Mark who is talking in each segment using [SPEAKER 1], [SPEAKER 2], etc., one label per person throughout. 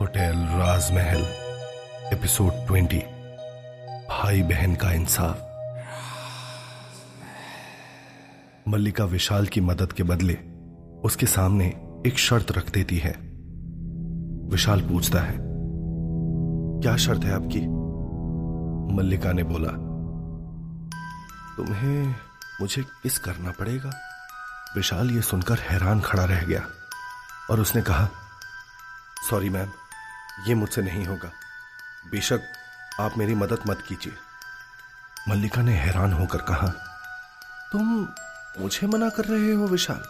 [SPEAKER 1] Hotel राजमहल, episode twenty. भाई बहन का इंसाफ। मल्लिका विशाल की मदद के बदले उसके सामने एक शर्त रख देती है। विशाल पूछता है, क्या शर्त है आपकी? मल्लिका ने बोला, तुम्हें मुझे किस करना पड़ेगा? विशाल ये सुनकर हैरान खड़ा रह गया। और उसने कहा सॉरी मैम ये मुझसे नहीं होगा। बेशक आप मेरी मदद मत कीजिए। मल्लिका ने हैरान होकर कहा, तुम मुझे मना कर रहे हो, विशाल?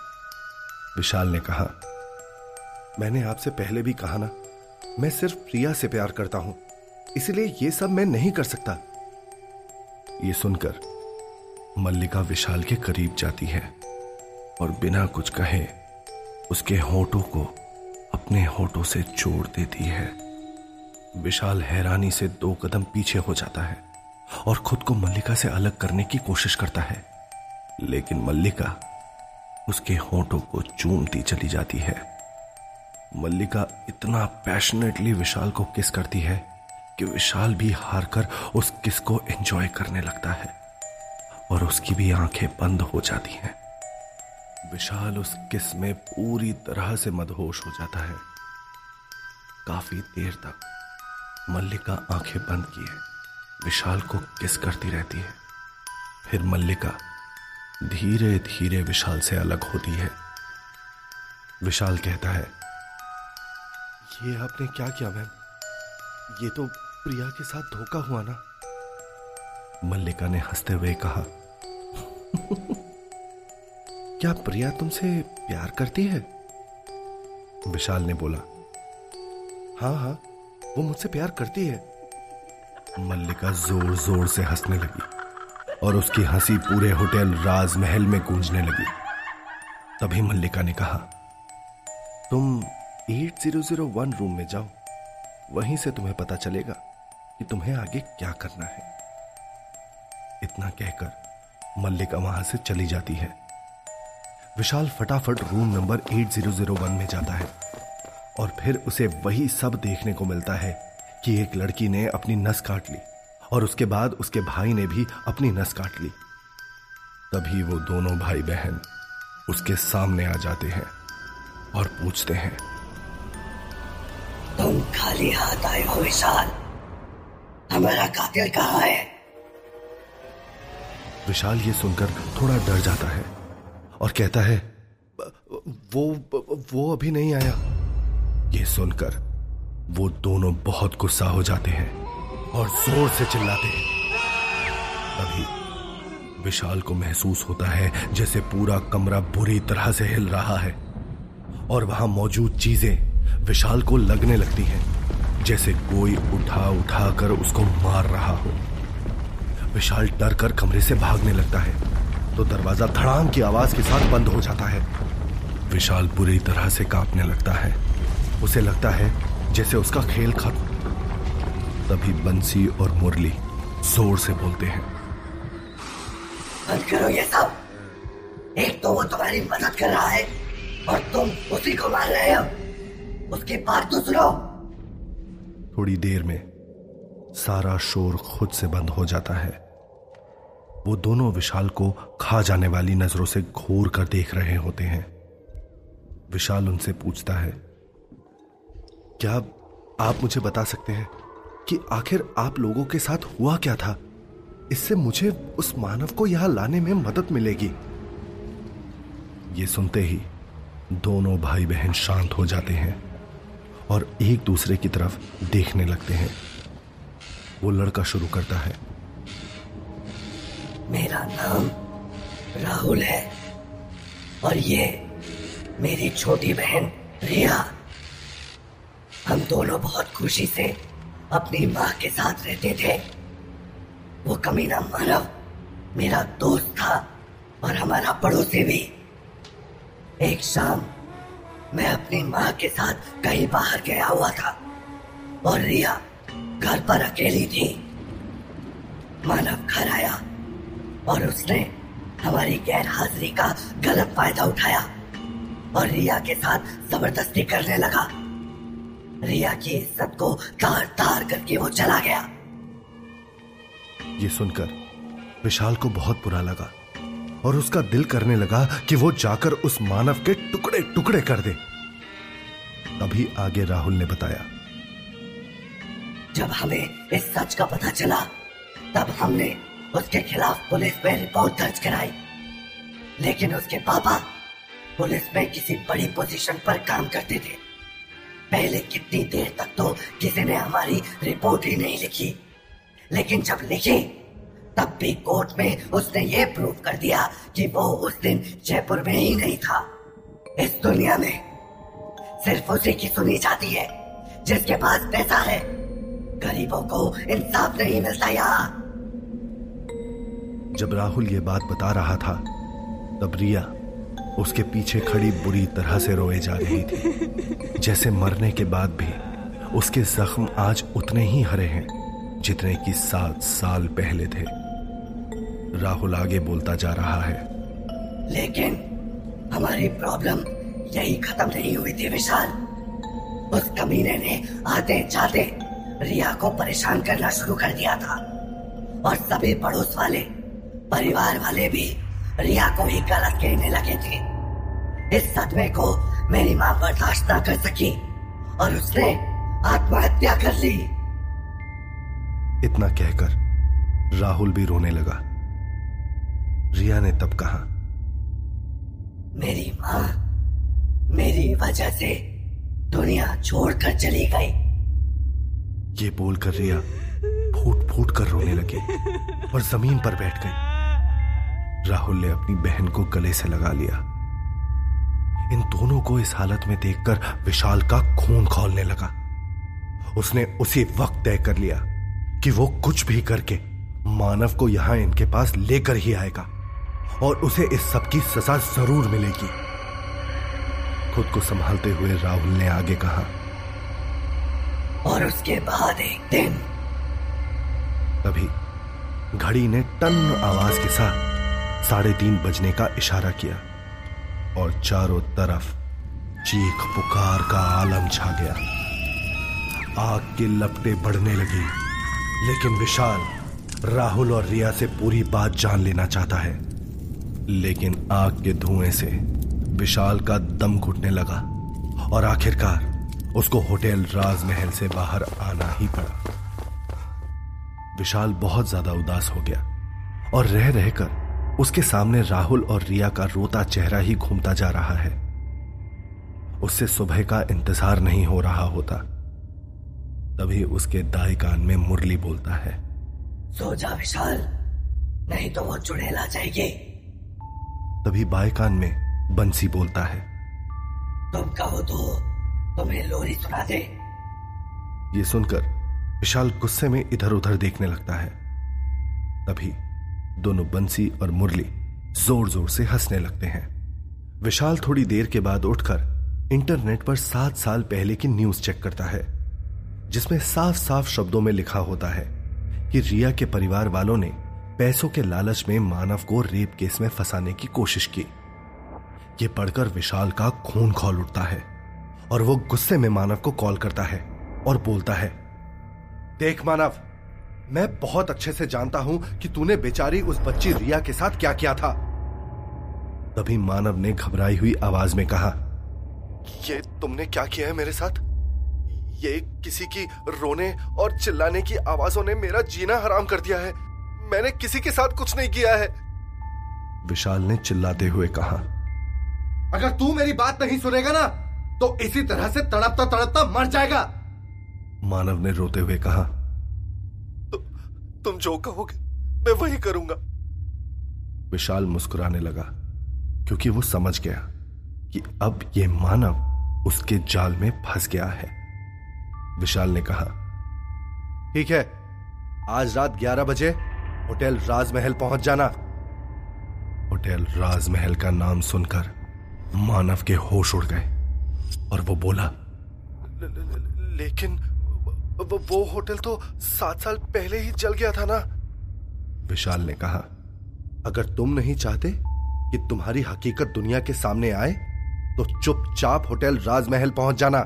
[SPEAKER 1] विशाल ने कहा, मैंने आपसे पहले भी कहा ना, मैं सिर्फ़ प्रिया से प्यार करता हूँ, इसलिए ये सब मैं नहीं कर सकता। ये सुनकर मल्लिका विशाल के करीब जाती है और बिना कुछ कहे उसके होठों को अपने होठों से जोड़ देती है। विशाल हैरानी से दो कदम पीछे हो जाता है और खुद को मल्लिका से अलग करने की कोशिश करता है। लेकिन मल्लिका उसके होठों को चूमती चली जाती है। मल्लिका इतना पैशनेटली विशाल को किस करती है कि विशाल भी हार कर उस किस को एंजॉय करने लगता है और उसकी भी आँखें बंद हो जाती हैं। विशाल उस किसमें पूरी तरह से मदहोश हो जाता है। काफ़ी देर तक मल्लिका आँखें बंद किए विशाल को किस करती रहती है? फिर मल्लिका धीरे धीरे विशाल से अलग होती है। विशाल कहता है, ये आपने क्या किया मैम? ये तो प्रिया के साथ धोखा हुआ ना? मल्लिका ने हँसते हुए कहा क्या प्रिया तुमसे प्यार करती है? विशाल ने बोला हाँ हाँ वो मुझसे प्यार करती है। मल्लिका ज़ोर ज़ोर से हंसने लगी और उसकी हँसी पूरे होटल राजमहल में गूंजने लगी। तभी मल्लिका ने कहा, तुम 8001 रूम में जाओ, वहीं से तुम्हें पता चलेगा कि तुम्हें आगे क्या करना है। इतना कहकर मल्लिका वहाँ से चली जाती है। विशाल फटाफट रूम नंबर 8001 में जाता है और फिर उसे वही सब देखने को मिलता है कि एक लड़की ने अपनी नस काट ली और उसके बाद उसके भाई ने भी अपनी नस काट ली। तभी वो दोनों भाई बहन उसके सामने आ जाते हैं और पूछते हैं।
[SPEAKER 2] तुम खाली हाथ आए हो विशाल। हमारा कातिल कहाँ है?
[SPEAKER 1] विशाल ये सुनकर थोड़ा डर जाता है। और कहता है, वो वो अभी नहीं आया। ये सुनकर वो दोनों बहुत गुस्सा हो जाते हैं और ज़ोर से चिल्लाते हैं। तभी विशाल को महसूस होता है जैसे पूरा कमरा बुरी तरह से हिल रहा है और वहाँ मौजूद चीज़ें विशाल को लगने लगती हैं, जैसे कोई उठा उठा कर उसको मार रहा हो। विशाल डर कर कमरे से भागने लगता है। तो दरवाज़ा धड़ाम की आवाज़ के साथ बंद हो जाता है। विशाल बुरी तरह से कांपने लगता है। उसे लगता है जैसे उसका खेल खत्म। तभी बंसी और मुरली ज़ोर से बोलते हैं।
[SPEAKER 2] बंद करो ये सब। एक तो वो तुम्हारी मदद कर रहा है और तुम उसी को मार रहे हो। उसकी बात तो सुनो।
[SPEAKER 1] थोड़ी देर में सारा शोर खुद से बंद हो जाता है। वो दोनों विशाल को खा जाने वाली नज़रों से घूर कर देख रहे होते हैं। विशाल उनसे पूछता है, क्या आप मुझे बता सकते हैं कि आखिर आप लोगों के साथ हुआ क्या था? इससे मुझे उस मानव को यहाँ लाने में मदद मिलेगी। ये सुनते ही दोनों भाई बहन शांत हो जाते हैं और एक दूसरे की तरफ़ देखने लगते हैं। वो लड़का शुरू करता है।
[SPEAKER 2] मेरा नाम राहुल है। और ये मेरी छोटी बहन रिया। हम दोनों बहुत खुशी से अपनी माँ के साथ रहते थे। वो कमीना मानव मेरा दोस्त था और हमारा पड़ोसी भी। एक शाम मैं अपनी माँ के साथ कहीं बाहर गया हुआ था और रिया घर पर अकेली थी। मानव घर आया। और उसने हमारी गैर हाजिरी का गलत फ़ायदा उठाया और रिया के साथ ज़बरदस्ती करने लगा। रिया की इज़्ज़त को तार तार करके वो चला गया।
[SPEAKER 1] ये सुनकर विशाल को बहुत बुरा लगा और उसका दिल करने लगा कि वो जाकर उस मानव के टुकड़े टुकड़े कर दे। तभी आगे राहुल ने बताया।
[SPEAKER 2] जब हमें इस सच का पता चला तब हमने उसके खिलाफ पुलिस में रिपोर्ट दर्ज कराई। लेकिन उसके पापा पुलिस में किसी बड़ी पोजीशन पर काम करते थे। पहले कितनी देर तक तो किसी ने हमारी रिपोर्ट ही नहीं लिखी। लेकिन जब लिखी, तब भी कोर्ट में उसने ये प्रूव कर दिया कि वो उस दिन जयपुर में ही नहीं था। इस दुनिया में सिर्फ़ उसी की सुनी जाती है, जिसके पास पैसा है। गरीबों को इंसाफ नहीं मिलता यहाँ।
[SPEAKER 1] जब राहुल ये बात बता रहा था, तब रिया उसके पीछे खड़ी बुरी तरह से रोए जा रही थी। जैसे मरने के बाद भी उसके जख्म आज उतने ही हरे हैं जितने कि सात साल पहले थे। राहुल आगे बोलता जा रहा है,
[SPEAKER 2] लेकिन हमारी प्रॉब्लम यही खत्म नहीं हुई थी विशाल। उस कमीने ने आते जाते रिया को परेशान करना शुरू कर दिया था। और सभी पड़ोस वाले परिवार वाले भी रिया को ही गलत कहने लगे थे। इस सदमे को मेरी माँ बर्दाश्त न कर सकी और उसने आत्महत्या कर ली।
[SPEAKER 1] इतना कहकर राहुल भी रोने लगा। रिया ने तब कहा
[SPEAKER 2] मेरी माँ मेरी वजह से दुनिया छोड़कर चली गई।
[SPEAKER 1] ये बोलकर रिया फूट फूट कर रोने लगी और ज़मीन पर बैठ गई। राहुल ने अपनी बहन को गले से लगा लिया। इन दोनों को इस हालत में देखकर विशाल का खून खोलने लगा। उसने उसी वक्त तय कर लिया कि वो कुछ भी करके मानव को यहाँ इनके पास लेकर ही आएगा और उसे इस सब की सजा ज़रूर मिलेगी। खुद को संभालते हुए राहुल ने आगे कहा
[SPEAKER 2] और उसके बाद एक दिन
[SPEAKER 1] तभी घड़ी ने टन आवाज़ के साथ साढ़े तीन बजने का इशारा किया और चारों तरफ़ चीख पुकार का आलम छा गया। आग के लपटे बढ़ने लगी, लेकिन विशाल, राहुल और रिया से पूरी बात जान लेना चाहता है। लेकिन आग के धुएँ से विशाल का दम घुटने लगा और आखिरकार उसको होटल राजमहल से बाहर आना ही पड़ा। विशाल बहुत ज़्यादा उदास हो गया और रह रहकर उसके सामने राहुल और रिया का रोता चेहरा ही घूमता जा रहा है। उससे सुबह का इंतज़ार नहीं हो रहा होता। तभी उसके दाई कान में मुरली बोलता है
[SPEAKER 2] सो जा विशाल नहीं तो वो चुड़ैल जाएगी।
[SPEAKER 1] तभी बाएँ कान में बंसी बोलता है
[SPEAKER 2] तुम कहो तो तुम्हें लोरी सुना दे।
[SPEAKER 1] ये सुनकर विशाल गुस्से में इधर उधर देखने लगता है। तभी दोनों बंसी और मुरली ज़ोर ज़ोर से हंसने लगते हैं। विशाल थोड़ी देर के बाद उठकर इंटरनेट पर सात साल पहले की न्यूज़ चेक करता है, जिसमें साफ़ साफ़ शब्दों में लिखा होता है कि रिया के परिवार वालों ने पैसों के लालच में मानव को रेप केस में फंसाने की कोशिश की। यह पढ़कर विशाल का खून खोल उठता है और वो गुस्से में मानव को कॉल करता है और बोलता है, देख मानव मैं बहुत अच्छे से जानता हूँ कि तूने बेचारी उस बच्ची रिया के साथ क्या किया था। तभी मानव ने घबराई हुई आवाज़ में कहा, ये तुमने क्या किया है मेरे साथ? ये किसी की रोने और चिल्लाने की आवाजों ने मेरा जीना हराम कर दिया है। मैंने किसी के साथ कुछ नहीं किया है। विशाल ने चिल्लाते हुए कहा, अगर तू मेरी बात नहीं सुनेगा ना तो इसी तरह से तड़पता तड़पता मर जाएगा। मानव ने रोते हुए कहा तुम जो कहोगे मैं वही करूँगा। विशाल मुस्कुराने लगा क्योंकि वो समझ गया कि अब ये मानव उसके जाल में फंस गया है। विशाल ने कहा ठीक है आज रात 11 बजे होटल राजमहल पहुँच जाना। होटल राजमहल का नाम सुनकर मानव के होश उड़ गए और वो बोला ल, ल, लेकिन वो, वो होटल तो सात साल पहले ही जल गया था ना। विशाल ने कहा अगर तुम नहीं चाहते कि तुम्हारी हकीकत दुनिया के सामने आए तो चुपचाप होटल राजमहल पहुँच जाना।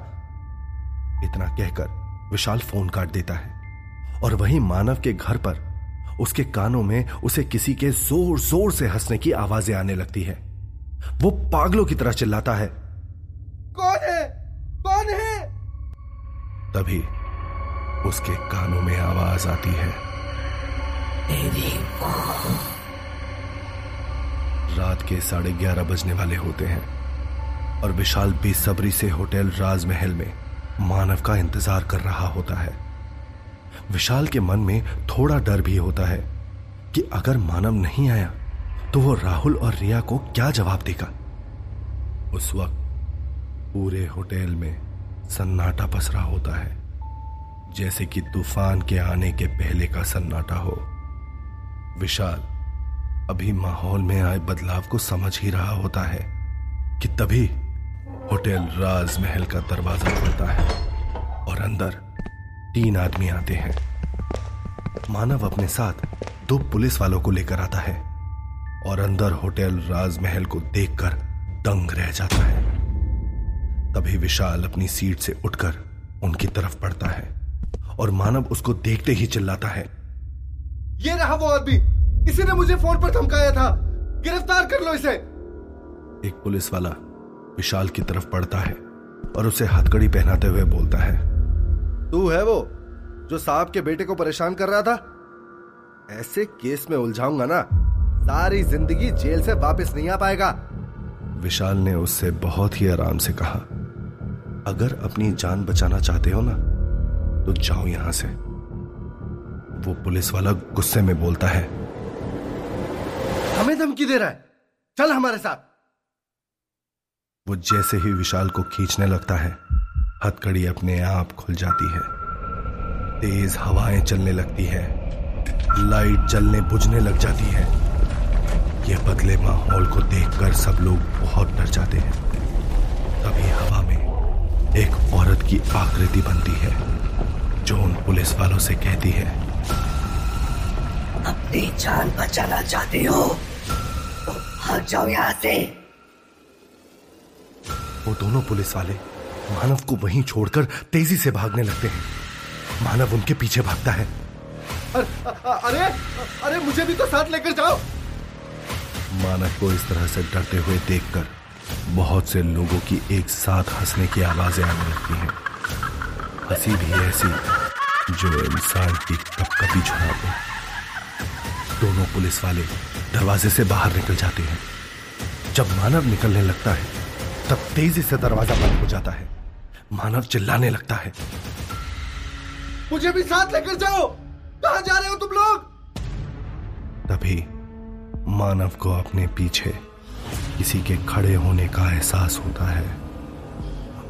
[SPEAKER 1] इतना कहकर विशाल फ़ोन काट देता है और वहीं मानव के घर पर उसके कानों में उसे किसी के ज़ोर ज़ोर से हंसने की आवाज़ें आने लगती है। वो पागलों की तरह चिल्लाता है
[SPEAKER 3] कौन है? कौन है?
[SPEAKER 1] तभी उसके कानों में आवाज़ आती है। रात के साढ़े ग्यारह बजने वाले होते हैं और विशाल बेसब्री से होटल राजमहल में मानव का इंतज़ार कर रहा होता है। विशाल के मन में थोड़ा डर भी होता है कि अगर मानव नहीं आया तो वो राहुल और रिया को क्या जवाब देगा? उस वक्त पूरे होटल में सन्नाटा पसरा होता है। जैसे कि तूफ़ान के आने के पहले का सन्नाटा हो। विशाल, अभी माहौल में आए बदलाव को समझ ही रहा होता है कि तभी होटल राजमहल का दरवाज़ा खुलता है और अंदर तीन आदमी आते हैं। मानव अपने साथ दो पुलिस वालों को लेकर आता है और अंदर होटल राजमहल को देखकर दंग रह जाता है। तभी विशाल अपनी सीट से उठकर उनकी तरफ़ पड़ता है। और मानव उसको देखते ही चिल्लाता है।
[SPEAKER 3] ये रहा वो आदमी। इसी ने मुझे फ़ोन पर धमकाया था। गिरफ़्तार कर लो इसे।
[SPEAKER 1] एक पुलिस वाला विशाल की तरफ़ पड़ता है और उसे हथकड़ी पहनाते हुए बोलता है।
[SPEAKER 3] तू है वो जो साहब के बेटे को परेशान कर रहा था? ऐसे केस में उलझाऊँगा ना सारी ज़िंदगी जेल से वापस नहीं आ पाएगा।
[SPEAKER 1] विशाल ने उससे बहुत ही आराम से कहा अगर अपनी जान बचाना चाहते हो ना तो जाओ यहाँ से। वो पुलिस वाला गुस्से में बोलता है।
[SPEAKER 3] हमें धमकी दे रहा है। चल हमारे साथ।
[SPEAKER 1] वो जैसे ही विशाल को खींचने लगता है हथकड़ी अपने आप खुल जाती है। तेज हवाएँ चलने लगती है। लाइट जलने बुझने लग जाती है। ये बदले माहौल को देखकर सब लोग बहुत डर जाते हैं। तभी हवा में एक औरत की आकृति बनती है। पुलिस वालों से कहती है।
[SPEAKER 2] अपनी जान बचाना चाहते हो तो भाग जाओ यहाँ से।
[SPEAKER 1] वो दोनों पुलिस वाले मानव को वहीं छोड़कर तेज़ी से भागने लगते हैं। मानव उनके पीछे भागता है।
[SPEAKER 3] अरे अरे मुझे भी तो साथ लेकर जाओ।
[SPEAKER 1] मानव को इस तरह से डरते हुए देखकर बहुत से लोगों की एक साथ हंसने की आवाज़ें आने लगती हैं। हँसी भी ऐसी जो इंसान की कपकपी छुड़ा दे। दोनों पुलिस वाले दरवाजे से बाहर निकल जाते हैं। जब मानव निकलने लगता है तब तेज़ी से दरवाज़ा बंद हो जाता है। मानव चिल्लाने लगता है।
[SPEAKER 3] मुझे भी साथ लेकर जाओ। कहा जा रहे हो तुम लोग?
[SPEAKER 1] तभी मानव को अपने पीछे किसी के खड़े होने का एहसास होता है।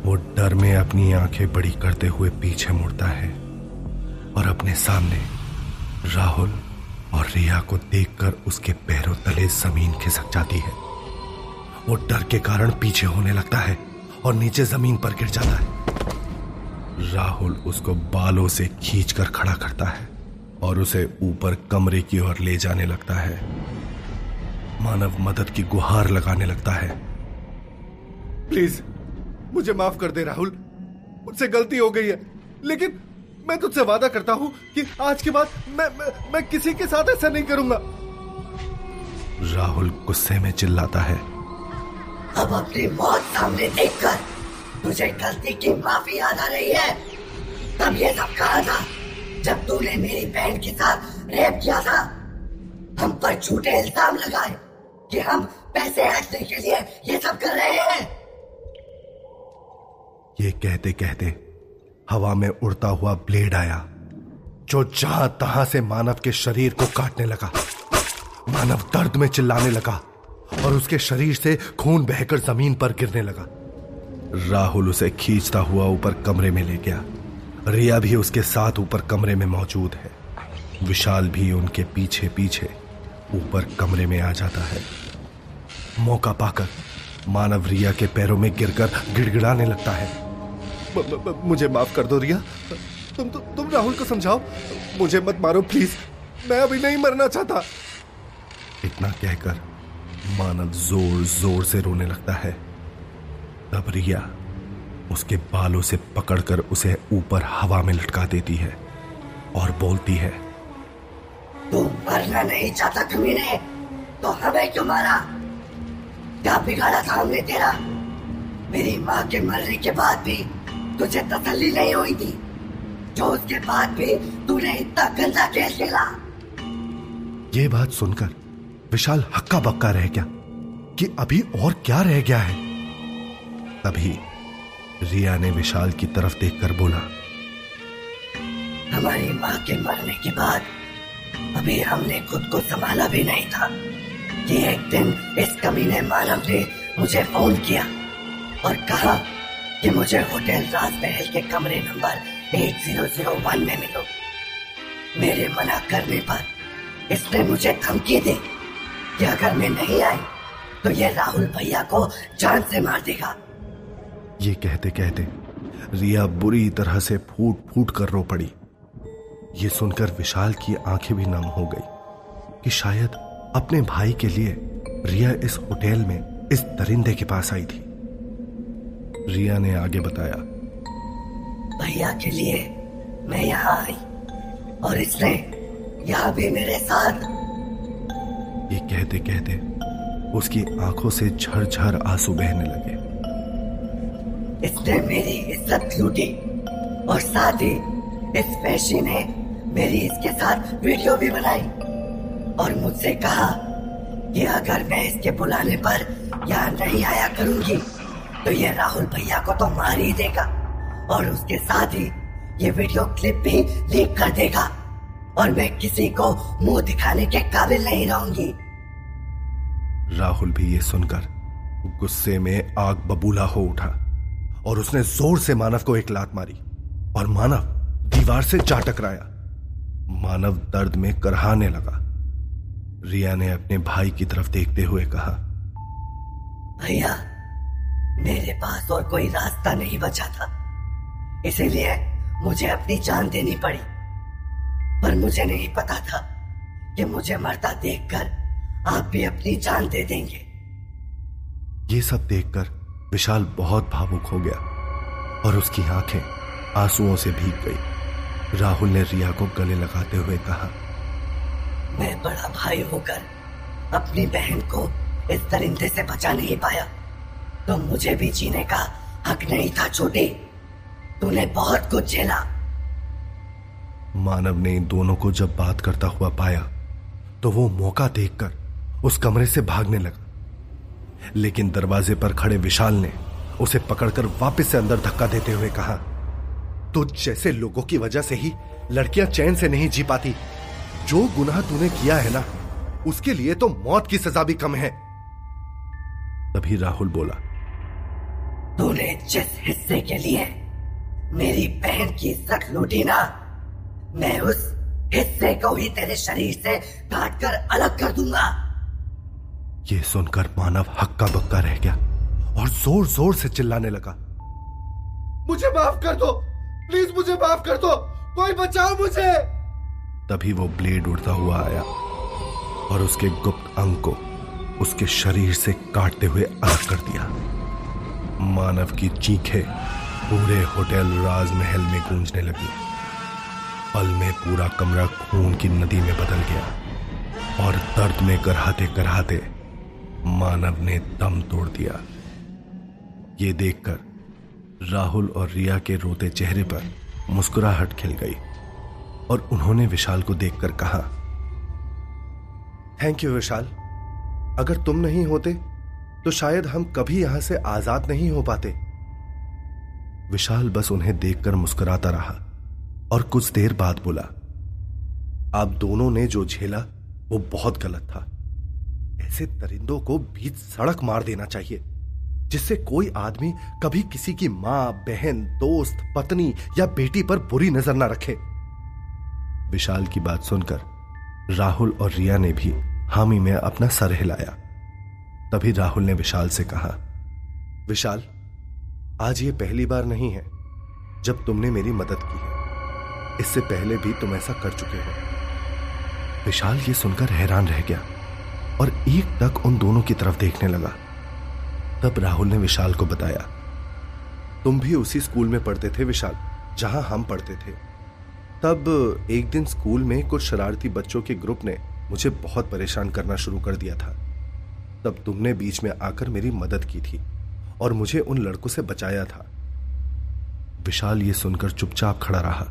[SPEAKER 1] वो डर में अपनी आँखें बड़ी करते हुए पीछे मुड़ता है। और अपने सामने राहुल और रिया को देखकर उसके पैरों तले ज़मीन खिसक जाती है। वो डर के कारण पीछे होने लगता है और नीचे ज़मीन पर गिर जाता है। राहुल उसको बालों से खींचकर खड़ा करता है और उसे ऊपर कमरे की ओर ले जाने लगता है। मानव मदद की गुहार लगाने लगता है।
[SPEAKER 3] प्लीज़, मुझे माफ़ कर दे राहुल। मुझसे गलती हो गई है, लेकिन मैं तुझसे वादा करता हूँ कि आज के बाद मैं, मैं मैं किसी के साथ ऐसा नहीं करूँगा।
[SPEAKER 1] राहुल गुस्से में चिल्लाता है।
[SPEAKER 2] अब अपनी मौत सामने देखकर तुझे गलती की माफ़ी याद आ रही है। तब ये सब कहा था जब तूने मेरी बहन के साथ रेप किया था हम पर झूठे इल्ज़ाम लगाए कि हम पैसे हटने के लिए ये सब कर रहे हैं।
[SPEAKER 1] ये कहते कहते हवा में उड़ता हुआ ब्लेड आया, जो जहाँ तहां से मानव के शरीर को काटने लगा। मानव दर्द में चिल्लाने लगा और उसके शरीर से खून बहकर ज़मीन पर गिरने लगा। राहुल उसे खींचता हुआ ऊपर कमरे में ले गया। रिया भी उसके साथ ऊपर कमरे में मौजूद है। विशाल भी उनके पीछे पीछे ऊपर कमरे में आ जाता है। मौका पाकर मानव रिया के पैरों में गिरकर गिड़गिड़ाने लगता है।
[SPEAKER 3] मुझे माफ़ कर दो रिया। तुम तु, तुम राहुल को समझाओ। मुझे मत मारो प्लीज़ मैं अभी नहीं मरना चाहता।
[SPEAKER 1] इतना कहकर मानव ज़ोर ज़ोर से रोने लगता है। तब रिया उसके बालों से पकड़कर उसे ऊपर हवा में लटका देती है और बोलती है
[SPEAKER 2] तू मरना नहीं चाहता कमीने। तो हमें क्यों मारा? क्या बिगाड़ा था हमने तेरा? मेरी माँ के मरने के बाद भी तुझे तसल्ली नहीं हुई थी। जो उसके बाद भी तूने इतना गंदा खेल खेला।
[SPEAKER 1] ये बात सुनकर विशाल हक्का बक्का रह गया कि अभी और क्या रह गया है। तभी रिया ने विशाल की तरफ़ देखकर बोला
[SPEAKER 2] हमारी माँ के मरने के बाद अभी हमने खुद को संभाला भी नहीं था कि एक दिन इस कमीने मानव ने मुझे फ़ोन किया और कहा कि मुझे होटल राजमहल के कमरे number eight zero zero one में मिलो। मेरे मना करने पर इसने मुझे धमकी दी कि अगर मैं नहीं आई तो ये राहुल भैया को जान से मार देगा।
[SPEAKER 1] ये कहते कहते रिया बुरी तरह से फूट फूट कर रो पड़ी। ये सुनकर विशाल की आँखें भी नम हो गई कि शायद अपने भाई के लिए रिया इस होटल में इस दरिंदे के पास आई थी। रिया ने आगे बताया।
[SPEAKER 2] भैया के लिए मैं यहाँ आई और इसने यहाँ भी मेरे साथ।
[SPEAKER 1] ये कहते कहते उसकी आँखों से झरझर आँसू बहने लगे।
[SPEAKER 2] इसने मेरी इज़्ज़त लूटी और साथ ही इस फैशी ने मेरी इसके साथ वीडियो भी बनाई और मुझसे कहा कि अगर मैं इसके बुलाने पर यहाँ नहीं आया करूँगी तो ये राहुल भैया को तो मार ही देगा। और उसके साथ ही ये वीडियो क्लिप भी लीक कर देगा। और मैं किसी को मुँह दिखाने के काबिल नहीं रहूँगी।
[SPEAKER 1] राहुल भी ये सुनकर गुस्से में आग बबूला हो उठा और उसने ज़ोर से मानव को एक लात मारी और मानव दीवार से जा टकराया मानव दर्द में करहाने लगा। रिया ने अपने भाई की तरफ़ देखते हुए कहा
[SPEAKER 2] भैया मेरे पास और कोई रास्ता नहीं बचा था। इसीलिए मुझे अपनी जान देनी पड़ी। पर मुझे नहीं पता था कि मुझे मरता देखकर आप भी अपनी जान दे देंगे।
[SPEAKER 1] ये सब देखकर विशाल बहुत भावुक हो गया और उसकी आँखें आंसुओं से भीग गई। राहुल ने रिया को गले लगाते हुए कहा
[SPEAKER 2] मैं बड़ा भाई होकर अपनी बहन को इस दरिंदे से बचा नहीं पाया। तो मुझे भी जीने का हक नहीं था, छोटे। तूने बहुत कुछ झेला।
[SPEAKER 1] मानव ने इन दोनों को जब बात करता हुआ पाया तो वो मौका देखकर उस कमरे से भागने लगा। लेकिन दरवाजे पर खड़े विशाल ने उसे पकड़कर वापस से अंदर धक्का देते हुए कहा तो जैसे लोगों की वजह से ही लड़कियाँ चैन से नहीं जी पाती, जो गुनाह तूने किया है ना, उसके लिए तो मौत की सजा भी कम है। तभी राहुल बोला
[SPEAKER 2] तूने जिस हिस्से के लिए मेरी बहन की इज़्ज़त लूटी ना, मैं उस हिस्से को ही तेरे शरीर से काट कर अलग कर दूँगा।
[SPEAKER 1] यह सुनकर मानव हक्का बक्का रह गया और ज़ोर ज़ोर से चिल्लाने लगा।
[SPEAKER 3] मुझे माफ़ कर दो, प्लीज़ मुझे माफ़ कर दो, कोई बचाओ मुझे।
[SPEAKER 1] तभी वो ब्लेड उड़ता हुआ आया और उसके गुप्त अंग को उसके शरीर से काटते हुए अलग कर दिया। मानव की चीखें पूरे होटल राजमहल में गूंजने लगी। पल में पूरा कमरा खून की नदी में बदल गया और दर्द में करहाते करहाते मानव ने दम तोड़ दिया। ये देखकर राहुल और रिया के रोते चेहरे पर मुस्कुराहट खिल गई और उन्होंने विशाल को देखकर कहा, थैंक यू विशाल। अगर तुम नहीं होते तो शायद हम कभी यहाँ से आज़ाद नहीं हो पाते। विशाल बस उन्हें देखकर मुस्कुराता रहा और कुछ देर बाद बोला, आप दोनों ने जो झेला, वो बहुत गलत था। ऐसे दरिंदों को बीच सड़क मार देना चाहिए, जिससे कोई आदमी कभी किसी की माँ, बहन, दोस्त, पत्नी या बेटी पर बुरी नज़र ना रखे। विशाल की बात सुनकर राहुल और रिया ने भी हामी में अपना सर हिलाया। तभी राहुल ने विशाल से कहा, विशाल, आज ये पहली बार नहीं है जब तुमने मेरी मदद की है। इससे पहले भी तुम ऐसा कर चुके हो। विशाल ये सुनकर हैरान रह गया और एक तक उन दोनों की तरफ़ देखने लगा। तब राहुल ने विशाल को बताया, तुम भी उसी स्कूल में पढ़ते थे विशाल, जहाँ हम पढ़ते थे। तब एक दिन स्कूल में कुछ शरारती बच्चों के ग्रुप ने मुझे बहुत परेशान करना शुरू कर दिया था। तब तुमने बीच में आकर मेरी मदद की थी और मुझे उन लड़कों से बचाया था। विशाल ये सुनकर चुपचाप खड़ा रहा।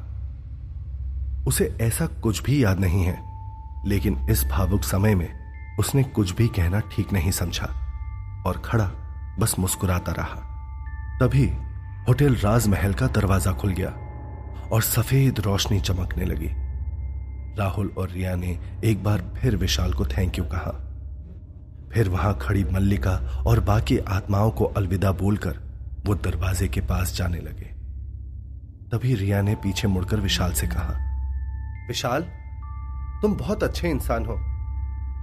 [SPEAKER 1] उसे ऐसा कुछ भी याद नहीं है, लेकिन इस भावुक समय में उसने कुछ भी कहना ठीक नहीं समझा और खड़ा बस मुस्कुराता रहा। तभी होटल राजमहल का दरवाज़ा खुल गया और सफ़ेद रोशनी चमकने लगी। राहुल और रिया ने एक बार फिर विशाल को थैंक यू कहा। फिर वहाँ खड़ी मल्लिका और बाकी आत्माओं को अलविदा बोलकर वो दरवाजे के पास जाने लगे। तभी रिया ने पीछे मुड़कर विशाल से कहा, विशाल, तुम बहुत अच्छे इंसान हो।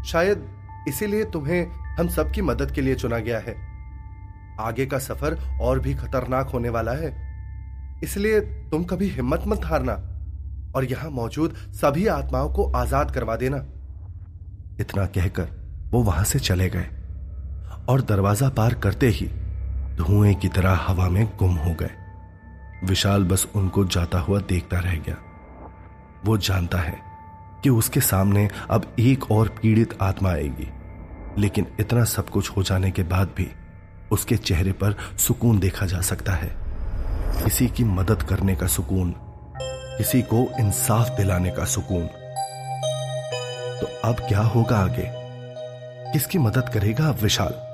[SPEAKER 1] शायद इसीलिए तुम्हें हम सबकी मदद के लिए चुना गया है। आगे का सफ़र और भी खतरनाक होने वाला है। इसलिए तुम कभी हिम्मत मत हारना और यहाँ मौजूद सभी आत्माओं को आज़ाद करवा देना। इतना कहकर वो वहाँ से चले गए और दरवाज़ा पार करते ही धुएँ की तरह हवा में गुम हो गए। विशाल बस उनको जाता हुआ देखता रह गया। वो जानता है कि उसके सामने अब एक और पीड़ित आत्मा आएगी, लेकिन इतना सब कुछ हो जाने के बाद भी उसके चेहरे पर सुकून देखा जा सकता है। किसी की मदद करने का सुकून, किसी को इंसाफ दिलाने का सुकून। तो अब क्या होगा आगे? किसकी मदद करेगा अब विशाल?